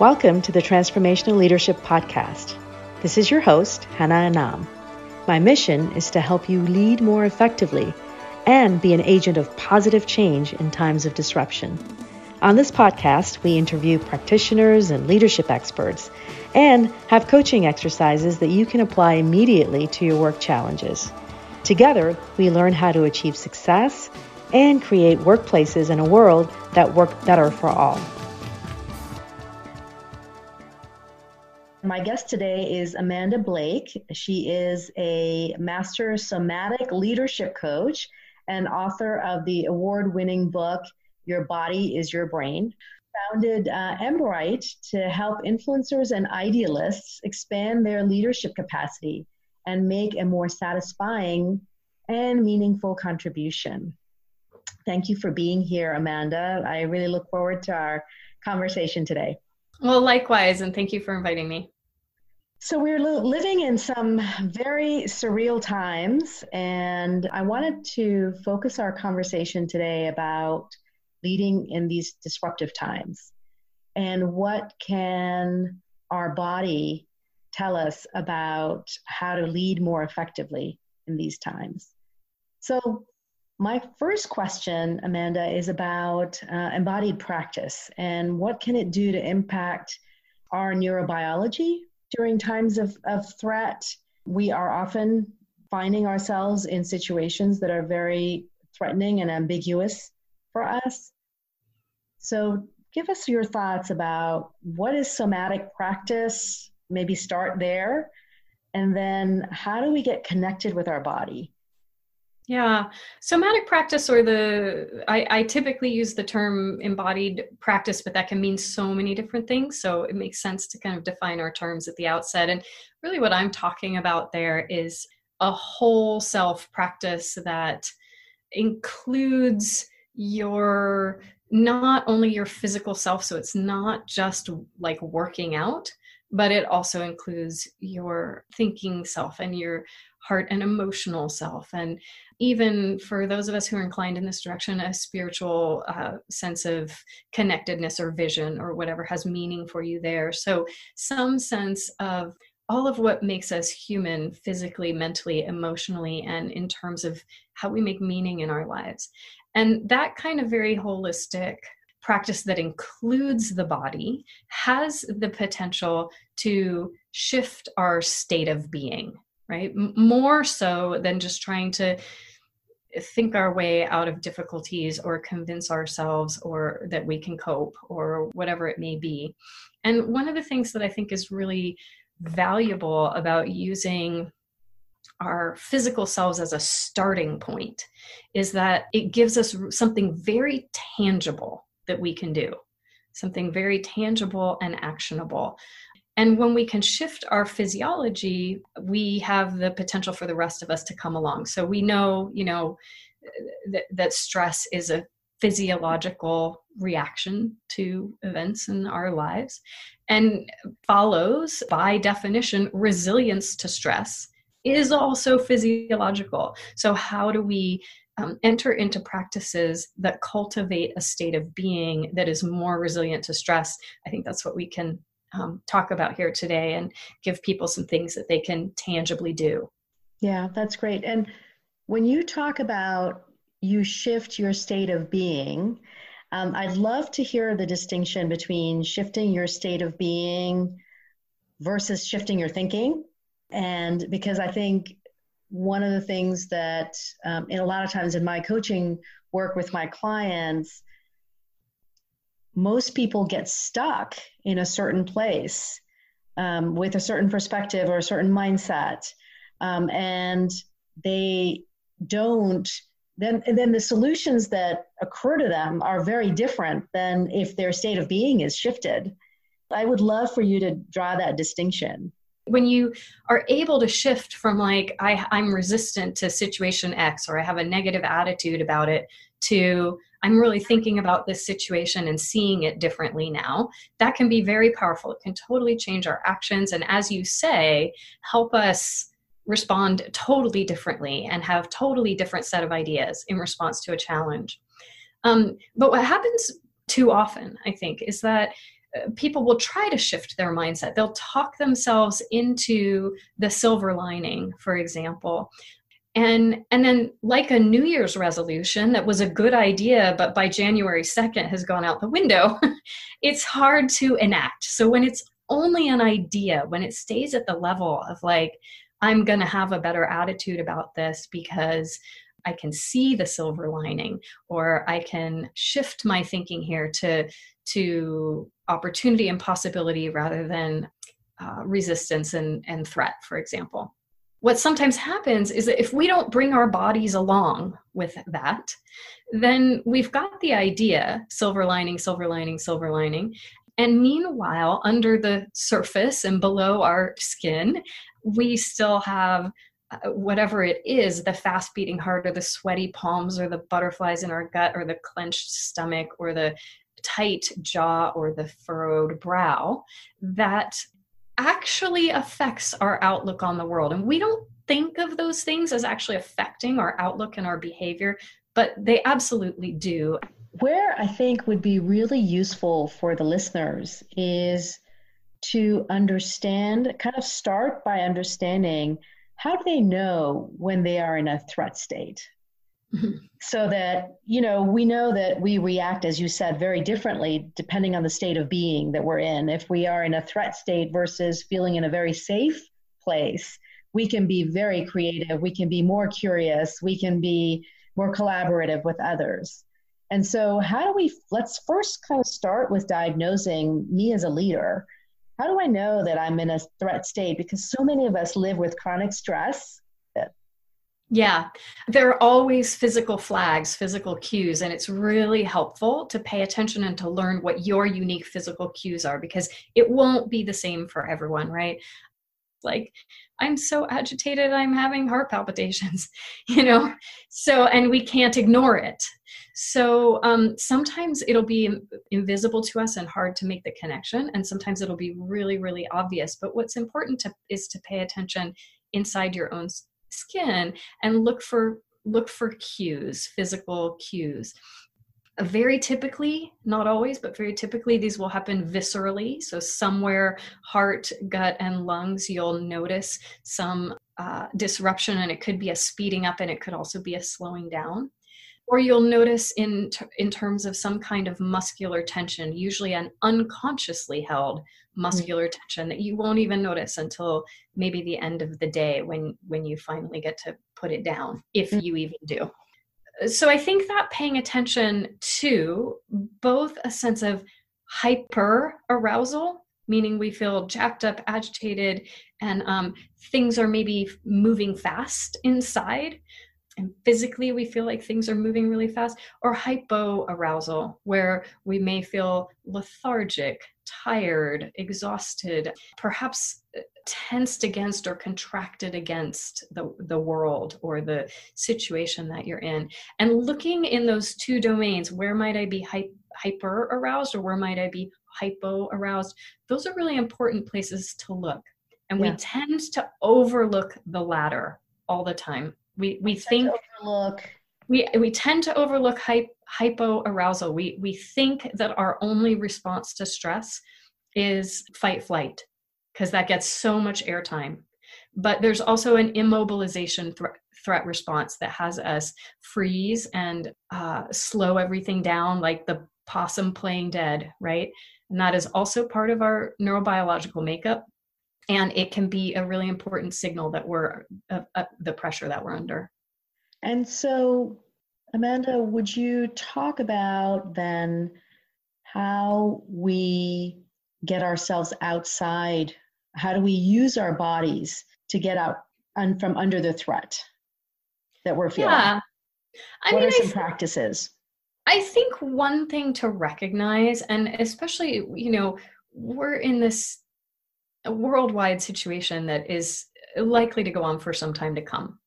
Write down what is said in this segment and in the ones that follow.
Welcome to the Transformational Leadership Podcast. This is your host, Hannah Anam. My mission is to help you lead more effectively and be an agent of positive change in times of disruption. On this podcast, we interview practitioners and leadership experts and have coaching exercises that you can apply immediately to your work challenges. Together, we learn how to achieve success and create workplaces in a world that work better for all. My guest today is Amanda Blake. She is a master somatic leadership coach and author of the award winning book, Your Body is Your Brain. Founded uh, Embright to help influencers and idealists expand their leadership capacity and make a more satisfying and meaningful contribution. Thank you for being here, Amanda. I really look forward to our conversation today. Well, likewise, and thank you for inviting me. So, we're living in some very surreal times, and I wanted to focus our conversation today about leading in these disruptive times and what can our body tell us about how to lead more effectively in these times. So, my first question, Amanda, is about uh, embodied practice and what can it do to impact our neurobiology during times of, of threat. We are often finding ourselves in situations that are very threatening and ambiguous for us. So, give us your thoughts about what is somatic practice, maybe start there, and then how do we get connected with our body? Yeah, somatic practice, or the I, I, typically use the term embodied practice, but that can mean so many different things. So it makes sense to kind of define our terms at the outset. And really, what I'm talking about there is a whole self practice that includes your not only your physical self, so it's not just like working out, but it also includes your thinking self and your heart and emotional self and even for those of us who are inclined in this direction, a spiritual uh, sense of connectedness or vision or whatever has meaning for you there. So, some sense of all of what makes us human physically, mentally, emotionally, and in terms of how we make meaning in our lives. And that kind of very holistic practice that includes the body has the potential to shift our state of being right more so than just trying to think our way out of difficulties or convince ourselves or that we can cope or whatever it may be. And one of the things that I think is really valuable about using our physical selves as a starting point is that it gives us something very tangible that we can do, something very tangible and actionable. And when we can shift our physiology, we have the potential for the rest of us to come along. So we know, you know, that, that stress is a physiological reaction to events in our lives and follows by definition resilience to stress is also physiological so how do we um, enter into practices that cultivate a state of being that is more resilient to stress i think that's what we can um, talk about here today and give people some things that they can tangibly do. Yeah, that's great. And when you talk about you shift your state of being, um, I'd love to hear the distinction between shifting your state of being versus shifting your thinking. And because I think one of the things that, um, and a lot of times in my coaching work with my clients, most people get stuck in a certain place um, with a certain perspective or a certain mindset, um, and they don't. Then, then the solutions that occur to them are very different than if their state of being is shifted. I would love for you to draw that distinction when you are able to shift from like I, i'm resistant to situation x or i have a negative attitude about it to I'm really thinking about this situation and seeing it differently now. That can be very powerful. It can totally change our actions. And as you say, help us respond totally differently and have totally different set of ideas in response to a challenge. Um, but what happens too often, I think, is that uh, people will try to shift their mindset. They'll talk themselves into the silver lining, for example. And and then like a New Year's resolution that was a good idea, but by January 2nd has gone out the window, it's hard to enact. So when it's only an idea, when it stays at the level of like, I'm going to have a better attitude about this because I can see the silver lining, or I can shift my thinking here to to opportunity and possibility rather than uh, resistance and, and threat, for example. What sometimes happens is that if we don't bring our bodies along with that, then we've got the idea silver lining, silver lining, silver lining. And meanwhile, under the surface and below our skin, we still have uh, whatever it is the fast beating heart or the sweaty palms or the butterflies in our gut or the clenched stomach or the tight jaw or the furrowed brow that actually affects our outlook on the world and we don't think of those things as actually affecting our outlook and our behavior but they absolutely do where i think would be really useful for the listeners is to understand, kind of start by understanding how do they know when they are in a threat state? So that, you know, we know that we react, as you said, very differently depending on the state of being that we're in. If we are in a threat state versus feeling in a very safe place, we can be very creative, we can be more curious, we can be more collaborative with others. And so, how do we, let's first kind of start with diagnosing me as a leader how do I know that I'm in a threat state? Because so many of us live with chronic stress. Yeah, there are always physical flags, physical cues, and it's really helpful to pay attention and to learn what your unique physical cues are because it won't be the same for everyone, right? Like, I'm so agitated, I'm having heart palpitations, you know? So, and we can't ignore it. So um, sometimes it'll be invisible to us and hard to make the connection, and sometimes it'll be really, really obvious. But what's important to, is to pay attention inside your own skin and look for look for cues, physical cues. Very typically, not always, but very typically, these will happen viscerally. So, somewhere, heart, gut, and lungs, you'll notice some uh, disruption, and it could be a speeding up and it could also be a slowing down or you'll notice in in terms of some kind of muscular tension usually an unconsciously held muscular mm-hmm. tension that you won't even notice until maybe the end of the day when when you finally get to put it down if mm-hmm. you even do so i think that paying attention to both a sense of hyper arousal meaning we feel jacked up agitated and um, things are maybe moving fast inside and physically we feel like things are moving really fast, or hypoarousal, where we may feel lethargic, tired, exhausted, perhaps uh, tensed against or contracted against the, the world or the situation that you're in. And looking in those two domains, where might I be hy- hyper aroused or where might I be hypo aroused? Those are really important places to look. And yeah. we tend to overlook the latter all the time we we think overlook. We we tend to overlook hypo hypoarousal. We we think that our only response to stress is fight flight because that gets so much airtime. But there's also an immobilization threat threat response that has us freeze and uh, slow everything down, like the possum playing dead, right? And that is also part of our neurobiological makeup and it can be a really important signal that we're uh, uh, the pressure that we're under. And so amanda would you talk about then how we get ourselves outside? How do we use our bodies to get out un- from under the threat that we're feeling? Yeah. I what mean, are some th- practices? I think one thing to recognize and especially you know we're in this a worldwide situation that is likely to go on for some time to come.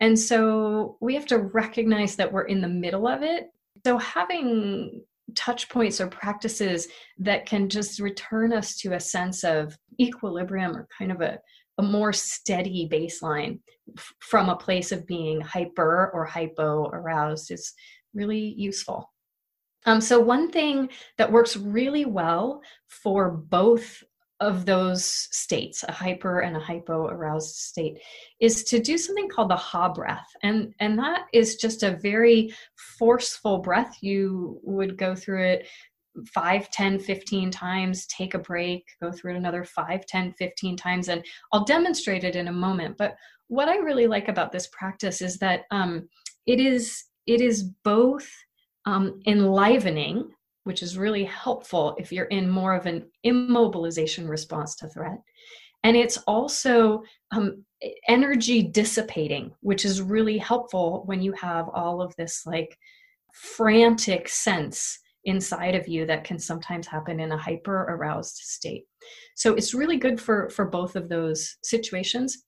And so we have to recognize that we're in the middle of it. So having touch points or practices that can just return us to a sense of equilibrium or kind of a, a more steady baseline f- from a place of being hyper or hypo aroused is really useful. Um, so, one thing that works really well for both of those states, a hyper and a hypo aroused state, is to do something called the ha breath. And, and that is just a very forceful breath. You would go through it 5 10 15 times take a break go through it another 5 10 15 times and i'll demonstrate it in a moment but what i really like about this practice is that um, it is it is both um, enlivening which is really helpful if you're in more of an immobilization response to threat. And it's also um, energy dissipating, which is really helpful when you have all of this like frantic sense inside of you that can sometimes happen in a hyper aroused state. So it's really good for for both of those situations.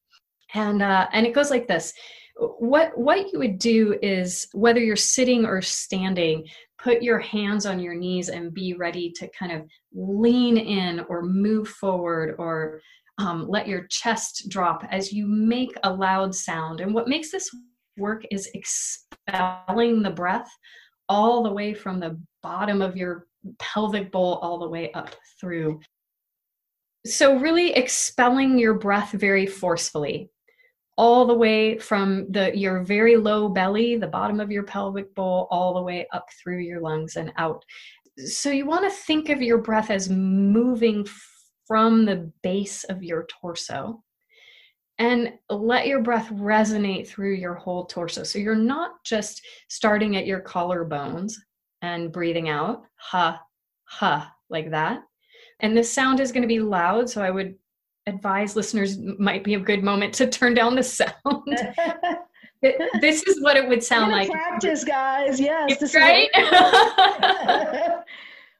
And uh, and it goes like this what what you would do is whether you're sitting or standing put your hands on your knees and be ready to kind of lean in or move forward or um, let your chest drop as you make a loud sound. And what makes this work is expelling the breath all the way from the bottom of your pelvic bowl all the way up through. So, really expelling your breath very forcefully all the way from the your very low belly, the bottom of your pelvic bowl, all the way up through your lungs and out. So you want to think of your breath as moving from the base of your torso and let your breath resonate through your whole torso. So you're not just starting at your collarbones and breathing out, ha, ha, like that. And this sound is going to be loud, so I would advise listeners might be a good moment to turn down the sound. this is what it would sound like. Practice, guys. Yes, right.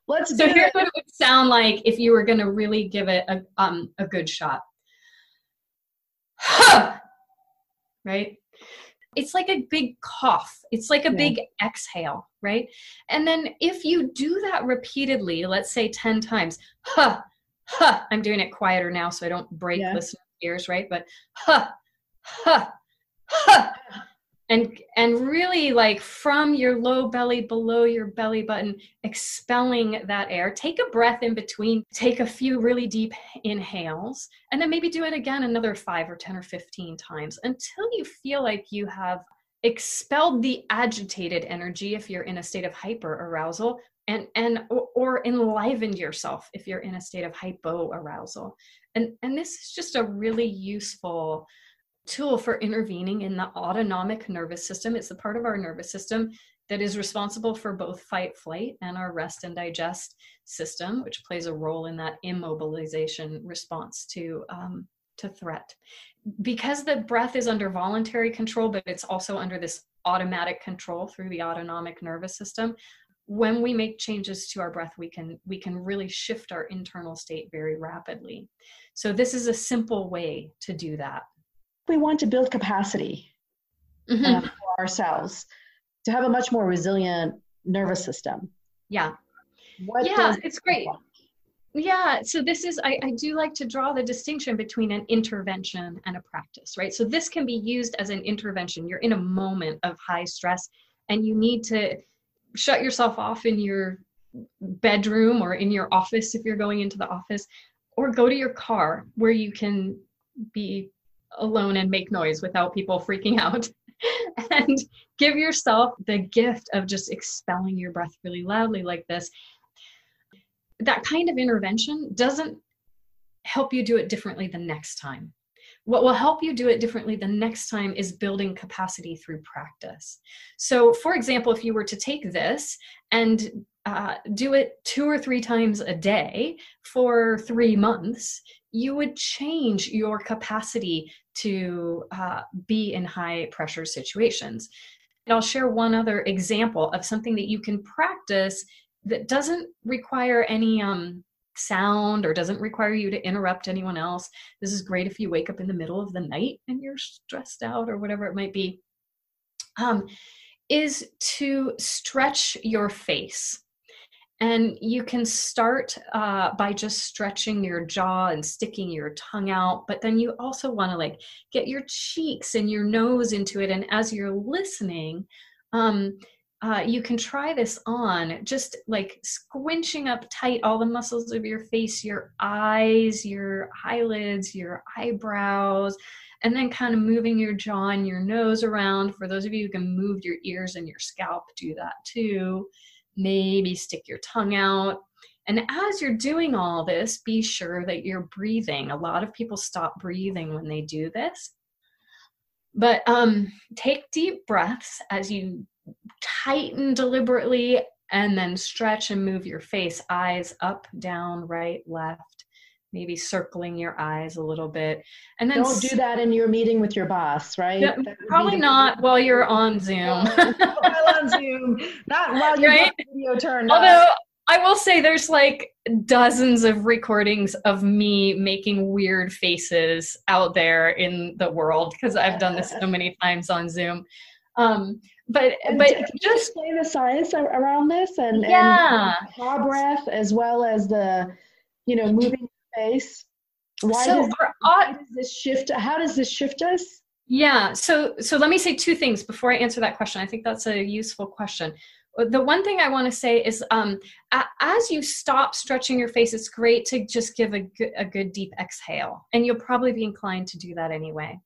Let's. Do So here's it. what it would sound like if you were going to really give it a um a good shot. Huh. Right. It's like a big cough. It's like a yeah. big exhale, right? And then if you do that repeatedly, let's say 10 times, huh, huh, I'm doing it quieter now so I don't break yeah. listeners' ears, right? But huh, huh, huh. And and really like from your low belly below your belly button, expelling that air. Take a breath in between, take a few really deep inhales, and then maybe do it again another five or 10 or 15 times until you feel like you have expelled the agitated energy if you're in a state of hyper arousal and and or, or enlivened yourself if you're in a state of hypo arousal and and this is just a really useful tool for intervening in the autonomic nervous system. It's the part of our nervous system that is responsible for both fight flight and our rest and digest system which plays a role in that immobilization response to um, to threat. Because the breath is under voluntary control but it's also under this automatic control through the autonomic nervous system when we make changes to our breath we can we can really shift our internal state very rapidly. So this is a simple way to do that. We want to build capacity mm-hmm. uh, for ourselves to have a much more resilient nervous system. Yeah. What yeah it's great yeah so this is I, I do like to draw the distinction between an intervention and a practice right? So this can be used as an intervention. You're in a moment of high stress and you need to shut yourself off in your bedroom or in your office if you're going into the office or go to your car where you can be alone and make noise without people freaking out. And give yourself the gift of just expelling your breath really loudly like this that kind of intervention doesn't help you do it differently the next time what will help you do it differently the next time is building capacity through practice. So, for example, if you were to take this and uh, do it two or three times a day for three months, you would change your capacity to uh, be in high pressure situations. And I'll share one other example of something that you can practice that doesn't require any um, sound or doesn't require you to interrupt anyone else. This is great if you wake up in the middle of the night and you're stressed out or whatever it might be. Um, is to stretch your face. And you can start uh, by just stretching your jaw and sticking your tongue out, but then you also want to like get your cheeks and your nose into it. And as you're listening, um, uh, you can try this on just like squinching up tight all the muscles of your face, your eyes, your eyelids, your eyebrows, and then kind of moving your jaw and your nose around. For those of you who can move your ears and your scalp, do that too. Maybe stick your tongue out. And as you're doing all this, be sure that you're breathing. A lot of people stop breathing when they do this. But um, take deep breaths as you tighten deliberately and then stretch and move your face, eyes up, down, right, left, maybe circling your eyes a little bit. And then don't do that in your meeting with your boss, right? Probably not while you're on Zoom. while on Zoom, not while you're right? video turned Although I will say there's like dozens of recordings of me making weird faces out there in the world because I've done this so many times on Zoom. Um, but and but just explain the science around this and yeah, and breath as well as the you know moving face. Why, so does, why does this shift? How does this shift us? Yeah. So so let me say two things before I answer that question. I think that's a useful question. The one thing I want to say is, um, as you stop stretching your face, it's great to just give a good, a good deep exhale, and you'll probably be inclined to do that anyway.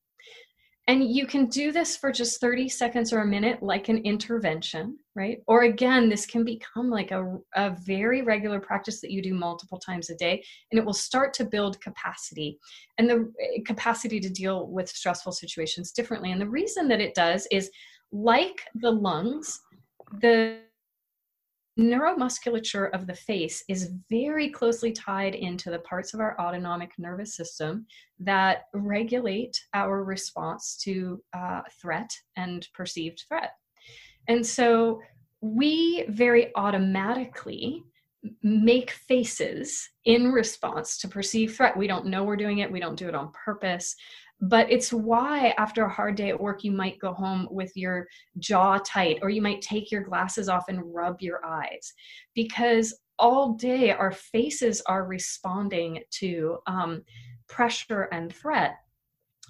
And you can do this for just 30 seconds or a minute, like an intervention, right? Or again, this can become like a, a very regular practice that you do multiple times a day, and it will start to build capacity and the eh, capacity to deal with stressful situations differently. And the reason that it does is like the lungs, the neuromusculature of the face is very closely tied into the parts of our autonomic nervous system that regulate our response to uh, threat and perceived threat. And so we very automatically make faces in response to perceived threat. We don't know we're doing it, we don't do it on purpose. But it's why, after a hard day at work, you might go home with your jaw tight, or you might take your glasses off and rub your eyes. Because all day, our faces are responding to um, pressure and threat.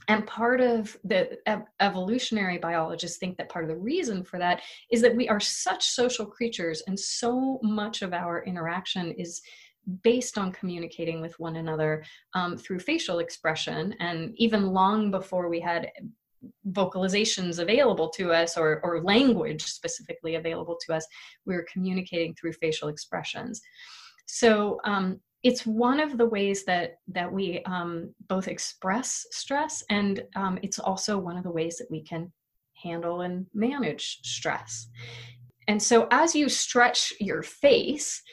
And part of the evolutionary biologists think that part of the reason for that is that we are such social creatures, and so much of our interaction is based on communicating with one another um, through facial expression. And even long before we had vocalizations available to us or, or language specifically available to us, we were communicating through facial expressions. So um, it's one of the ways that that we um, both express stress, and um, it's also one of the ways that we can handle and manage stress. And so, as you stretch your face,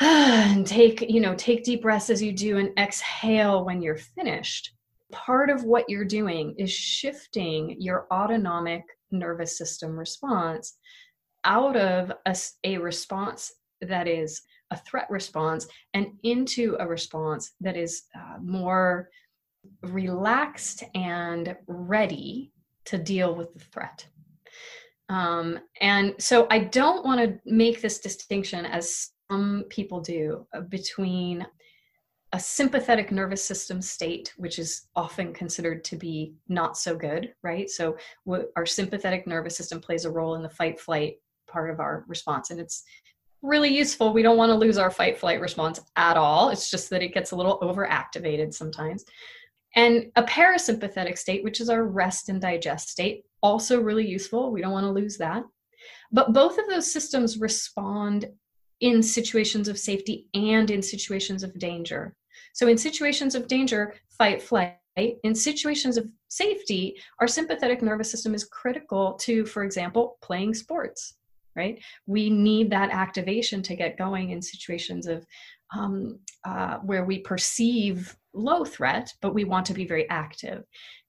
and take you know take deep breaths as you do and exhale when you're finished. Part of what you're doing is shifting your autonomic nervous system response out of a, a response that is a threat response and into a response that is uh, more relaxed and ready to deal with the threat. Um, and so i don't want to make this distinction as some people do uh, between a sympathetic nervous system state, which is often considered to be not so good, right? So, our sympathetic nervous system plays a role in the fight flight part of our response, and it's really useful. We don't want to lose our fight flight response at all. It's just that it gets a little overactivated sometimes. And a parasympathetic state, which is our rest and digest state, also really useful. We don't want to lose that. But both of those systems respond in situations of safety and in situations of danger. So, in situations of danger, fight, flight. In situations of safety, our sympathetic nervous system is critical to, for example, playing sports, right? We need that activation to get going in situations of um, uh, where we perceive low threat, but we want to be very active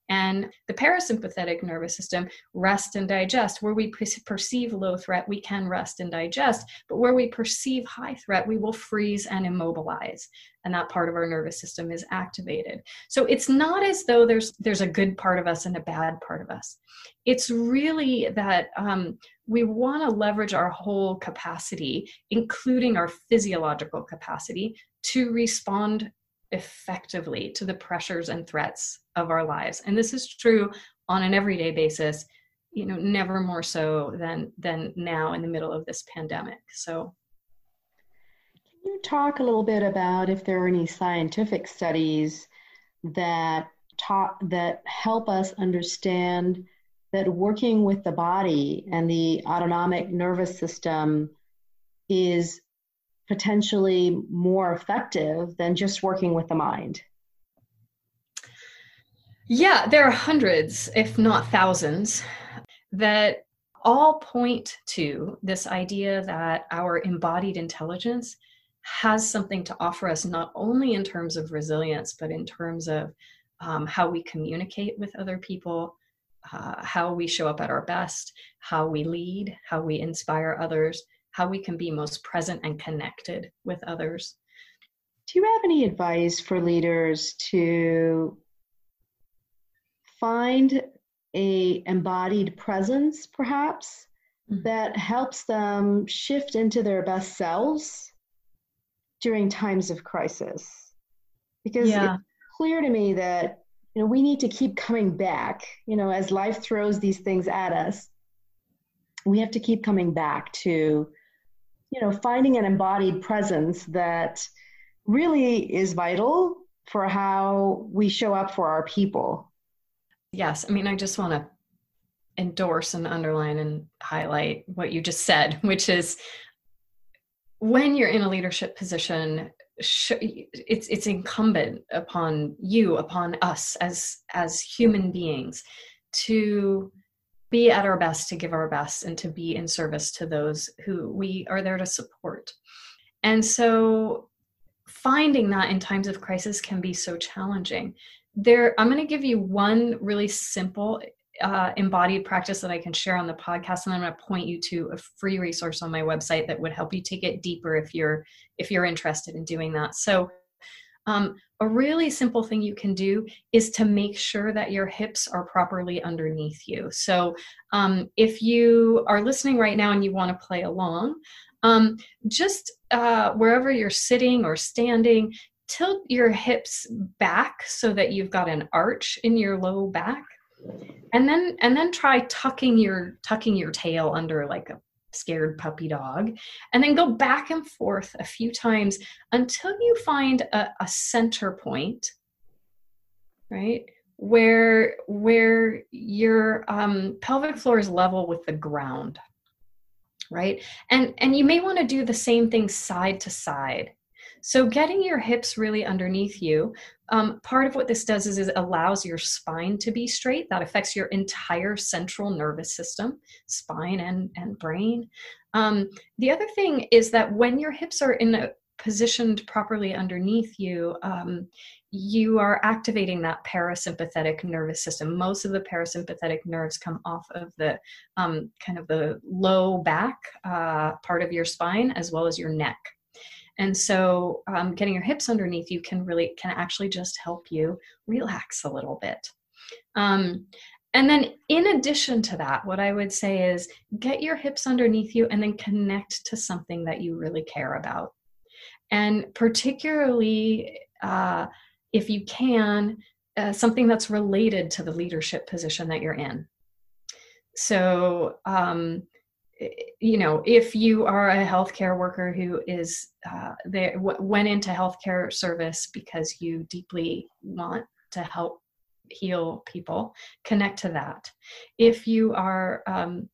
and the parasympathetic nervous system rest and digest. Where we perceive low threat we can rest and digest but where we perceive high threat we will freeze and immobilize and that part of our nervous system is activated. So it's not as though there's there's a good part of us and a bad part of us. It's really that um, we want to leverage our whole capacity including our physiological capacity to respond effectively to the pressures and threats of our lives. And this is true on an everyday basis, you know never more so than than now in the middle of this pandemic so can you talk a little bit about if there are any scientific studies that talk that help us understand that working with the body and the autonomic nervous system is potentially more effective than just working with the mind? Yeah, there are hundreds, if not thousands, that all point to this idea that our embodied intelligence has something to offer us, not only in terms of resilience, but in terms of um, how we communicate with other people, uh, how we show up at our best, how we lead, how we inspire others, how we can be most present and connected with others. Do you have any advice for leaders to find a embodied presence perhaps mm-hmm. that helps them shift into their best selves during times of crisis? Because yeah. it's clear to me that you know we need to keep coming back, you know, as life throws these things at us. We have to keep coming back to you know, finding an embodied presence that really is vital for how we show up for our people. Yes. I mean, I just want to endorse and underline and highlight what you just said, which is when you're in a leadership position, it's it's incumbent upon you, upon us as as human beings, to be at our best to give our best and to be in service to those who we are there to support. And so finding that in times of crisis can be so challenging. There, I'm going to give you one really simple uh, embodied practice that I can share on the podcast, and I'm going to point you to a free resource on my website that would help you take it deeper if you're if you're interested in doing that. So, um, a really simple thing you can do is to make sure that your hips are properly underneath you. So, um, if you are listening right now and you want to play along, um, just uh, wherever you're sitting or standing, tilt your hips back so that you've got an arch in your low back and then and then try tucking your tucking your tail under like a scared puppy dog, and then go back and forth a few times until you find a, a center point, right? Where where your um, pelvic floor is level with the ground, right? And and you may want to do the same thing side to side. So getting your hips really underneath you, um, part of what this does is, it allows your spine to be straight. That affects your entire central nervous system, spine and, and brain. Um, the other thing is that when your hips are in a positioned properly underneath you, um, you are activating that parasympathetic nervous system. Most of the parasympathetic nerves come off of the um, kind of the low back uh, part of your spine as well as your neck and so um, getting your hips underneath you can really can actually just help you relax a little bit. Um, and then in addition to that what i would say is get your hips underneath you and then connect to something that you really care about. And particularly uh, if you can uh, something that's related to the leadership position that you're in. So um, you know, if you are a healthcare worker who is uh, there, w- went into healthcare service because you deeply want to help heal people, connect to that. If you are um,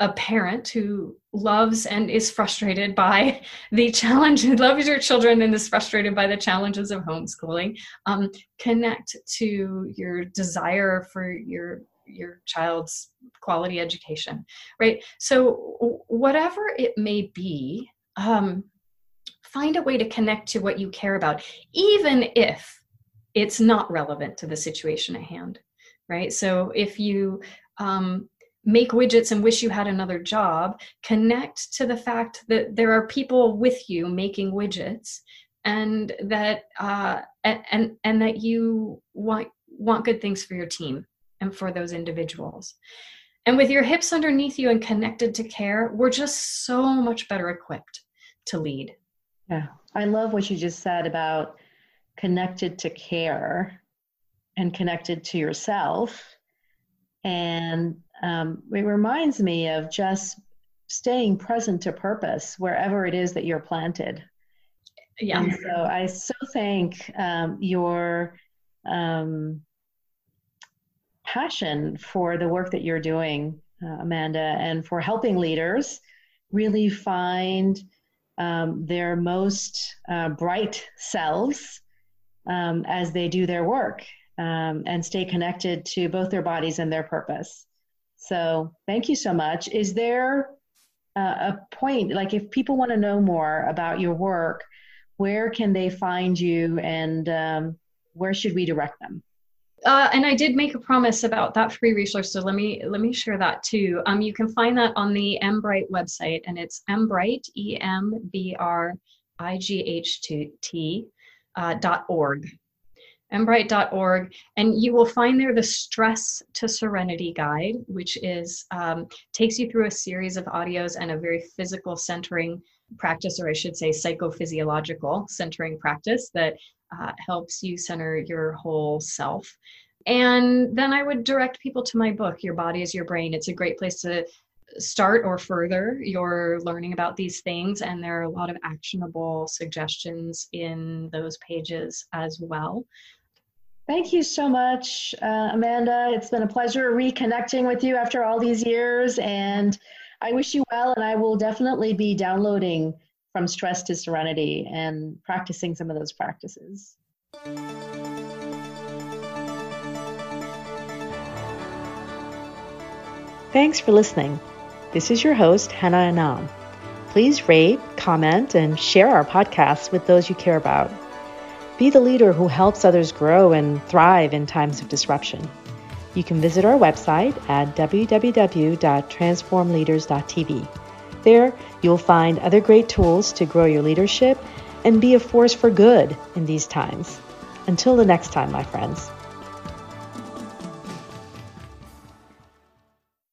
a parent who loves and is frustrated by the challenge, loves your children and is frustrated by the challenges of homeschooling, um, connect to your desire for your your child's quality education right? So whatever it may be um, find a way to connect to what you care about even if it's not relevant to the situation at hand right? So if you um, make widgets and wish you had another job connect to the fact that there are people with you making widgets and that uh, and, and that you want want good things for your team and for those individuals. And with your hips underneath you and connected to care, we're just so much better equipped to lead. Yeah, I love what you just said about connected to care and connected to yourself. And um, it reminds me of just staying present to purpose wherever it is that you're planted. Yeah. And so I so thank um, your um, passion for the work that you're doing, uh, Amanda, and for helping leaders really find um, their most uh, bright selves um, as they do their work um, and stay connected to both their bodies and their purpose. So, thank you so much. Is there uh, a point, like if people want to know more about your work, where can they find you and um, where should we direct them? Uh, and I did make a promise about that free resource, so let me let me share that too. Um, you can find that on the Embright website, and it's Embright e m b r i g h t uh, dot org and you will find there the stress to serenity guide which is um, takes you through a series of audios and a very physical centering practice or i should say psychophysiological centering practice that uh, helps you center your whole self. And then i would direct people to my book your body is your brain. It's a great place to start or further your learning about these things and there are a lot of actionable suggestions in those pages as well. Thank you so much, uh, Amanda. It's been a pleasure reconnecting with you after all these years, and I wish you well. And I will definitely be downloading from stress to serenity and practicing some of those practices. Thanks for listening. This is your host, Hannah Anam. Please rate, comment, and share our podcasts with those you care about. Be the leader who helps others grow and thrive in times of disruption. You can visit our website at www.transformleaders.tv. There, you'll find other great tools to grow your leadership and be a force for good in these times. Until the next time, my friends.